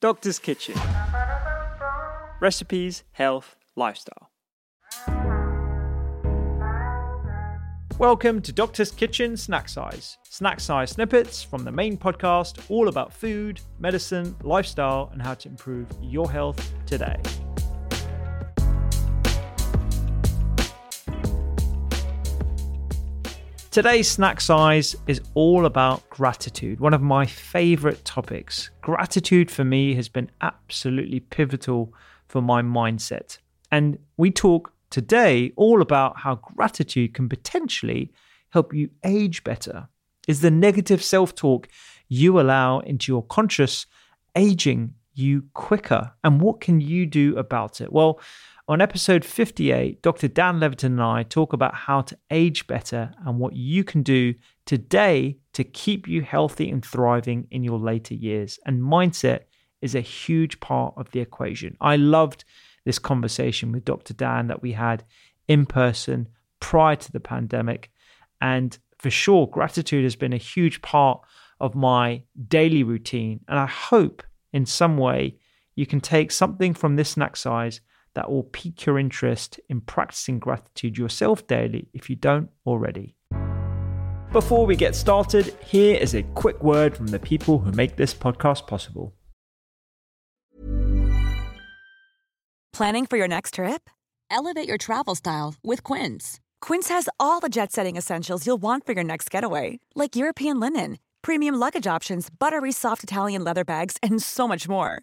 Doctor's Kitchen Recipes, Health, Lifestyle. Welcome to Doctor's Kitchen Snack Size. Snack size snippets from the main podcast, all about food, medicine, lifestyle, and how to improve your health today. Today's snack size is all about gratitude, one of my favorite topics. Gratitude for me has been absolutely pivotal for my mindset. And we talk today all about how gratitude can potentially help you age better. Is the negative self talk you allow into your conscious aging you quicker? And what can you do about it? Well, on episode 58, Dr. Dan Levitin and I talk about how to age better and what you can do today to keep you healthy and thriving in your later years. And mindset is a huge part of the equation. I loved this conversation with Dr. Dan that we had in person prior to the pandemic. And for sure, gratitude has been a huge part of my daily routine. And I hope in some way you can take something from this snack size that will pique your interest in practicing gratitude yourself daily if you don't already. Before we get started, here is a quick word from the people who make this podcast possible. Planning for your next trip? Elevate your travel style with Quince. Quince has all the jet setting essentials you'll want for your next getaway, like European linen, premium luggage options, buttery soft Italian leather bags, and so much more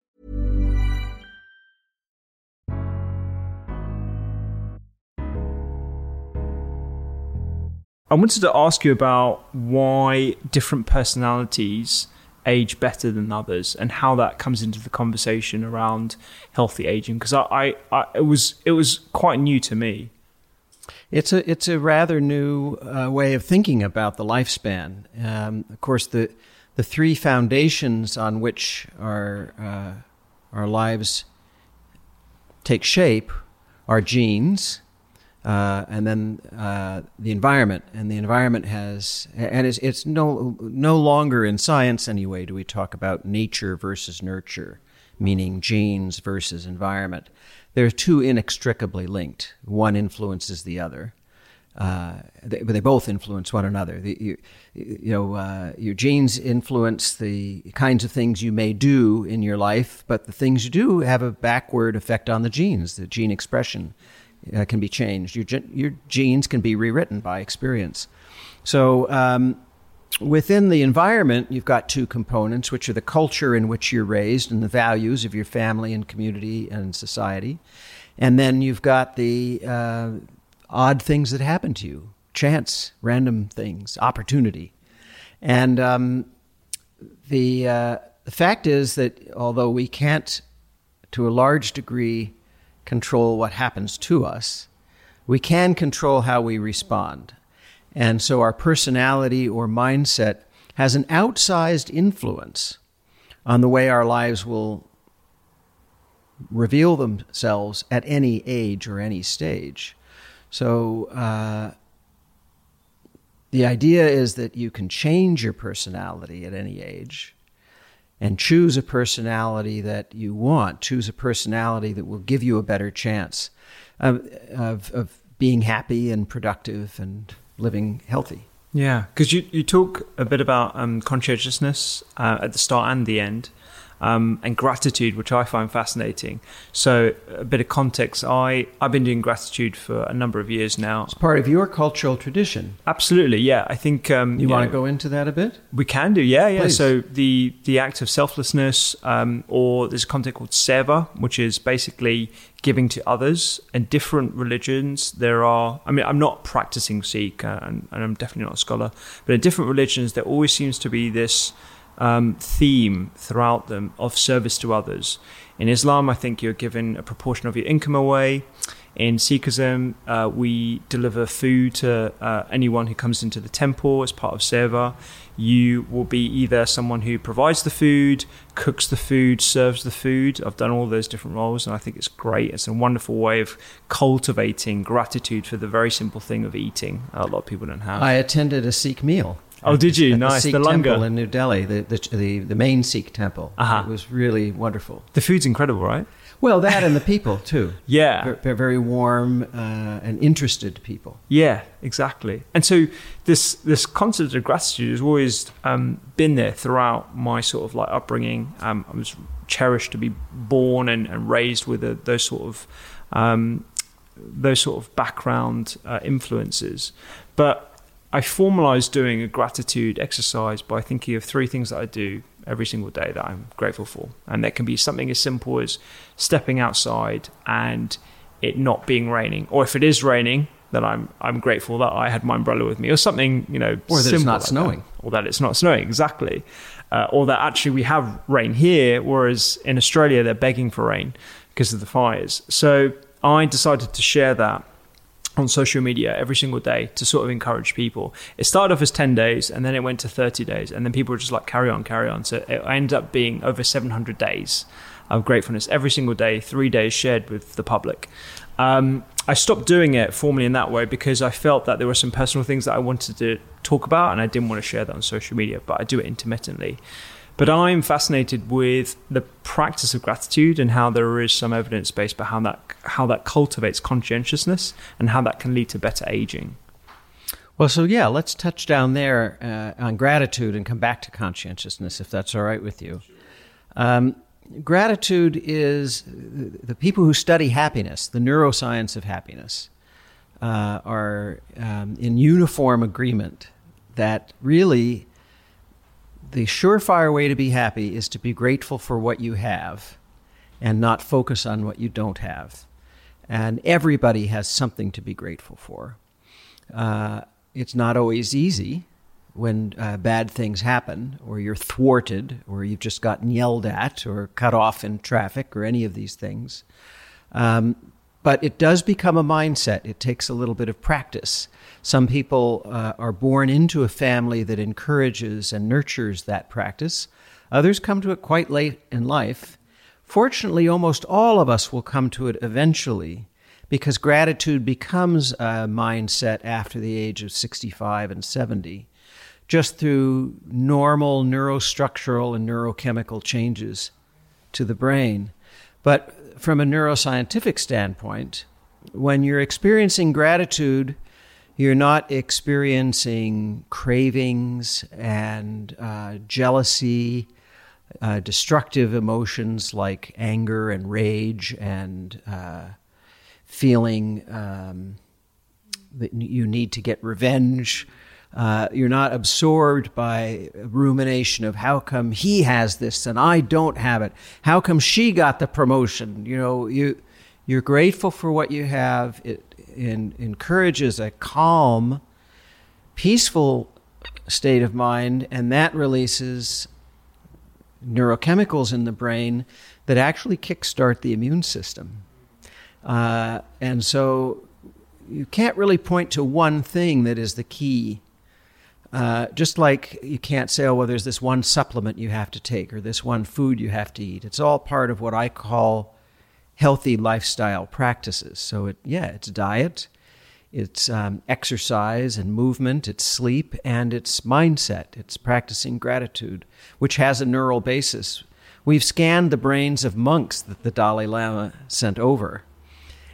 I wanted to ask you about why different personalities age better than others and how that comes into the conversation around healthy aging because I, I, I, it was it was quite new to me. It's a it's a rather new uh, way of thinking about the lifespan. Um, of course the the three foundations on which our uh, our lives take shape are genes uh, and then uh, the environment, and the environment has, and it's, it's no no longer in science anyway. Do we talk about nature versus nurture, meaning genes versus environment? They're two inextricably linked. One influences the other, uh, they, but they both influence one another. The, you, you, know, uh, your genes influence the kinds of things you may do in your life, but the things you do have a backward effect on the genes, the gene expression uh, can be changed. Your, your genes can be rewritten by experience. So, um, within the environment, you've got two components, which are the culture in which you're raised and the values of your family and community and society. And then you've got the uh, odd things that happen to you chance, random things, opportunity. And um, the, uh, the fact is that although we can't, to a large degree, control what happens to us, we can control how we respond. And so our personality or mindset has an outsized influence on the way our lives will reveal themselves at any age or any stage. So uh, the idea is that you can change your personality at any age and choose a personality that you want. Choose a personality that will give you a better chance of, of, of being happy and productive and living healthy. Yeah, because you, you talk a bit about um, conscientiousness uh, at the start and the end. Um, and gratitude, which I find fascinating. So, a bit of context: I I've been doing gratitude for a number of years now. It's part of your cultural tradition. Absolutely, yeah. I think um, you, you want know, to go into that a bit. We can do, yeah, yeah. Please. So the the act of selflessness, um, or there's a concept called seva, which is basically giving to others. and different religions, there are. I mean, I'm not practicing Sikh, uh, and, and I'm definitely not a scholar, but in different religions, there always seems to be this um, theme throughout them of service to others. In Islam, I think you're given a proportion of your income away. In Sikhism, uh, we deliver food to uh, anyone who comes into the temple as part of seva. You will be either someone who provides the food, cooks the food, serves the food. I've done all those different roles, and I think it's great. It's a wonderful way of cultivating gratitude for the very simple thing of eating. A lot of people don't have. I attended a Sikh meal Oh, did you? nice. The, the temple in New Delhi, the, the, the, the main Sikh temple. Uh-huh. It was really wonderful. The food's incredible, right? Well, that and the people too. yeah, they're, very warm uh, and interested people. Yeah, exactly. And so this this concept of gratitude has always um, been there throughout my sort of like upbringing. Um, I was cherished to be born and, and raised with a, those sort of um, those sort of background uh, influences, but I formalized doing a gratitude exercise by thinking of three things that I do every single day that I'm grateful for. And that can be something as simple as stepping outside and it not being raining. Or if it is raining, then I'm I'm grateful that I had my umbrella with me, or something you know, or that it's not like snowing, that. or that it's not snowing exactly, uh, or that actually we have rain here, whereas in Australia they're begging for rain because of the fires. So I decided to share that on social media every single day to sort of encourage people. It started off as 10 days and then it went to 30 days and then people were just like carry on, carry on. So it ended up being over 700 days of gratefulness every single day, three days shared with the public. Um, I stopped doing it formally in that way because I felt that there were some personal things that I wanted to talk about and I didn't want to share that on social media, but I do it intermittently. But I'm fascinated with the practice of gratitude and how there is some evidence base but how that how that cultivates conscientiousness and how that can lead to better aging. Well, so yeah, let's touch down there uh, on gratitude and come back to conscientiousness, if that's all right with you. Um, gratitude is the people who study happiness, the neuroscience of happiness, uh, are um, in uniform agreement that really the surefire way to be happy is to be grateful for what you have and not focus on what you don't have. And everybody has something to be grateful for. Uh, it's not always easy when uh, bad things happen, or you're thwarted, or you've just gotten yelled at, or cut off in traffic, or any of these things. Um, but it does become a mindset. It takes a little bit of practice. Some people uh, are born into a family that encourages and nurtures that practice. Others come to it quite late in life. Fortunately, almost all of us will come to it eventually because gratitude becomes a mindset after the age of 65 and 70 just through normal neurostructural and neurochemical changes to the brain. But from a neuroscientific standpoint, when you're experiencing gratitude, you're not experiencing cravings and uh, jealousy, uh, destructive emotions like anger and rage, and uh, feeling um, that you need to get revenge. Uh, you're not absorbed by rumination of how come he has this and I don't have it. How come she got the promotion? You know, you you're grateful for what you have. It encourages a calm, peaceful state of mind, and that releases neurochemicals in the brain that actually kickstart the immune system. Uh, and so you can't really point to one thing that is the key. Uh, just like you can't say, oh, well, there's this one supplement you have to take or this one food you have to eat. It's all part of what I call healthy lifestyle practices. So, it, yeah, it's diet, it's um, exercise and movement, it's sleep, and it's mindset. It's practicing gratitude, which has a neural basis. We've scanned the brains of monks that the Dalai Lama sent over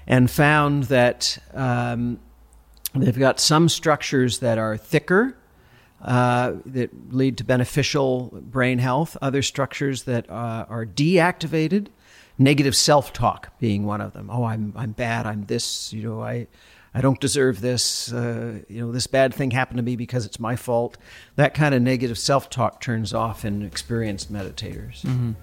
and found that um, they've got some structures that are thicker, uh, that lead to beneficial brain health, other structures that uh, are deactivated, negative self talk being one of them. Oh, I'm, I'm bad, I'm this, you know, I. I don't deserve this. Uh, you know, this bad thing happened to me because it's my fault. That kind of negative self talk turns off in experienced meditators. Mm-hmm.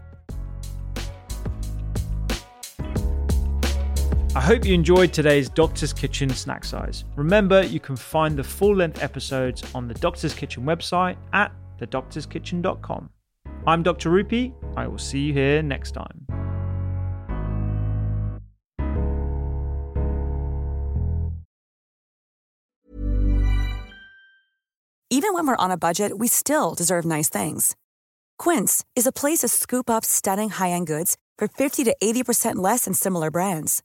I hope you enjoyed today's Doctor's Kitchen snack size. Remember, you can find the full length episodes on the Doctor's Kitchen website at thedoctorskitchen.com. I'm Dr. Rupy. I will see you here next time. Even when we're on a budget, we still deserve nice things. Quince is a place to scoop up stunning high end goods for 50 to 80% less than similar brands.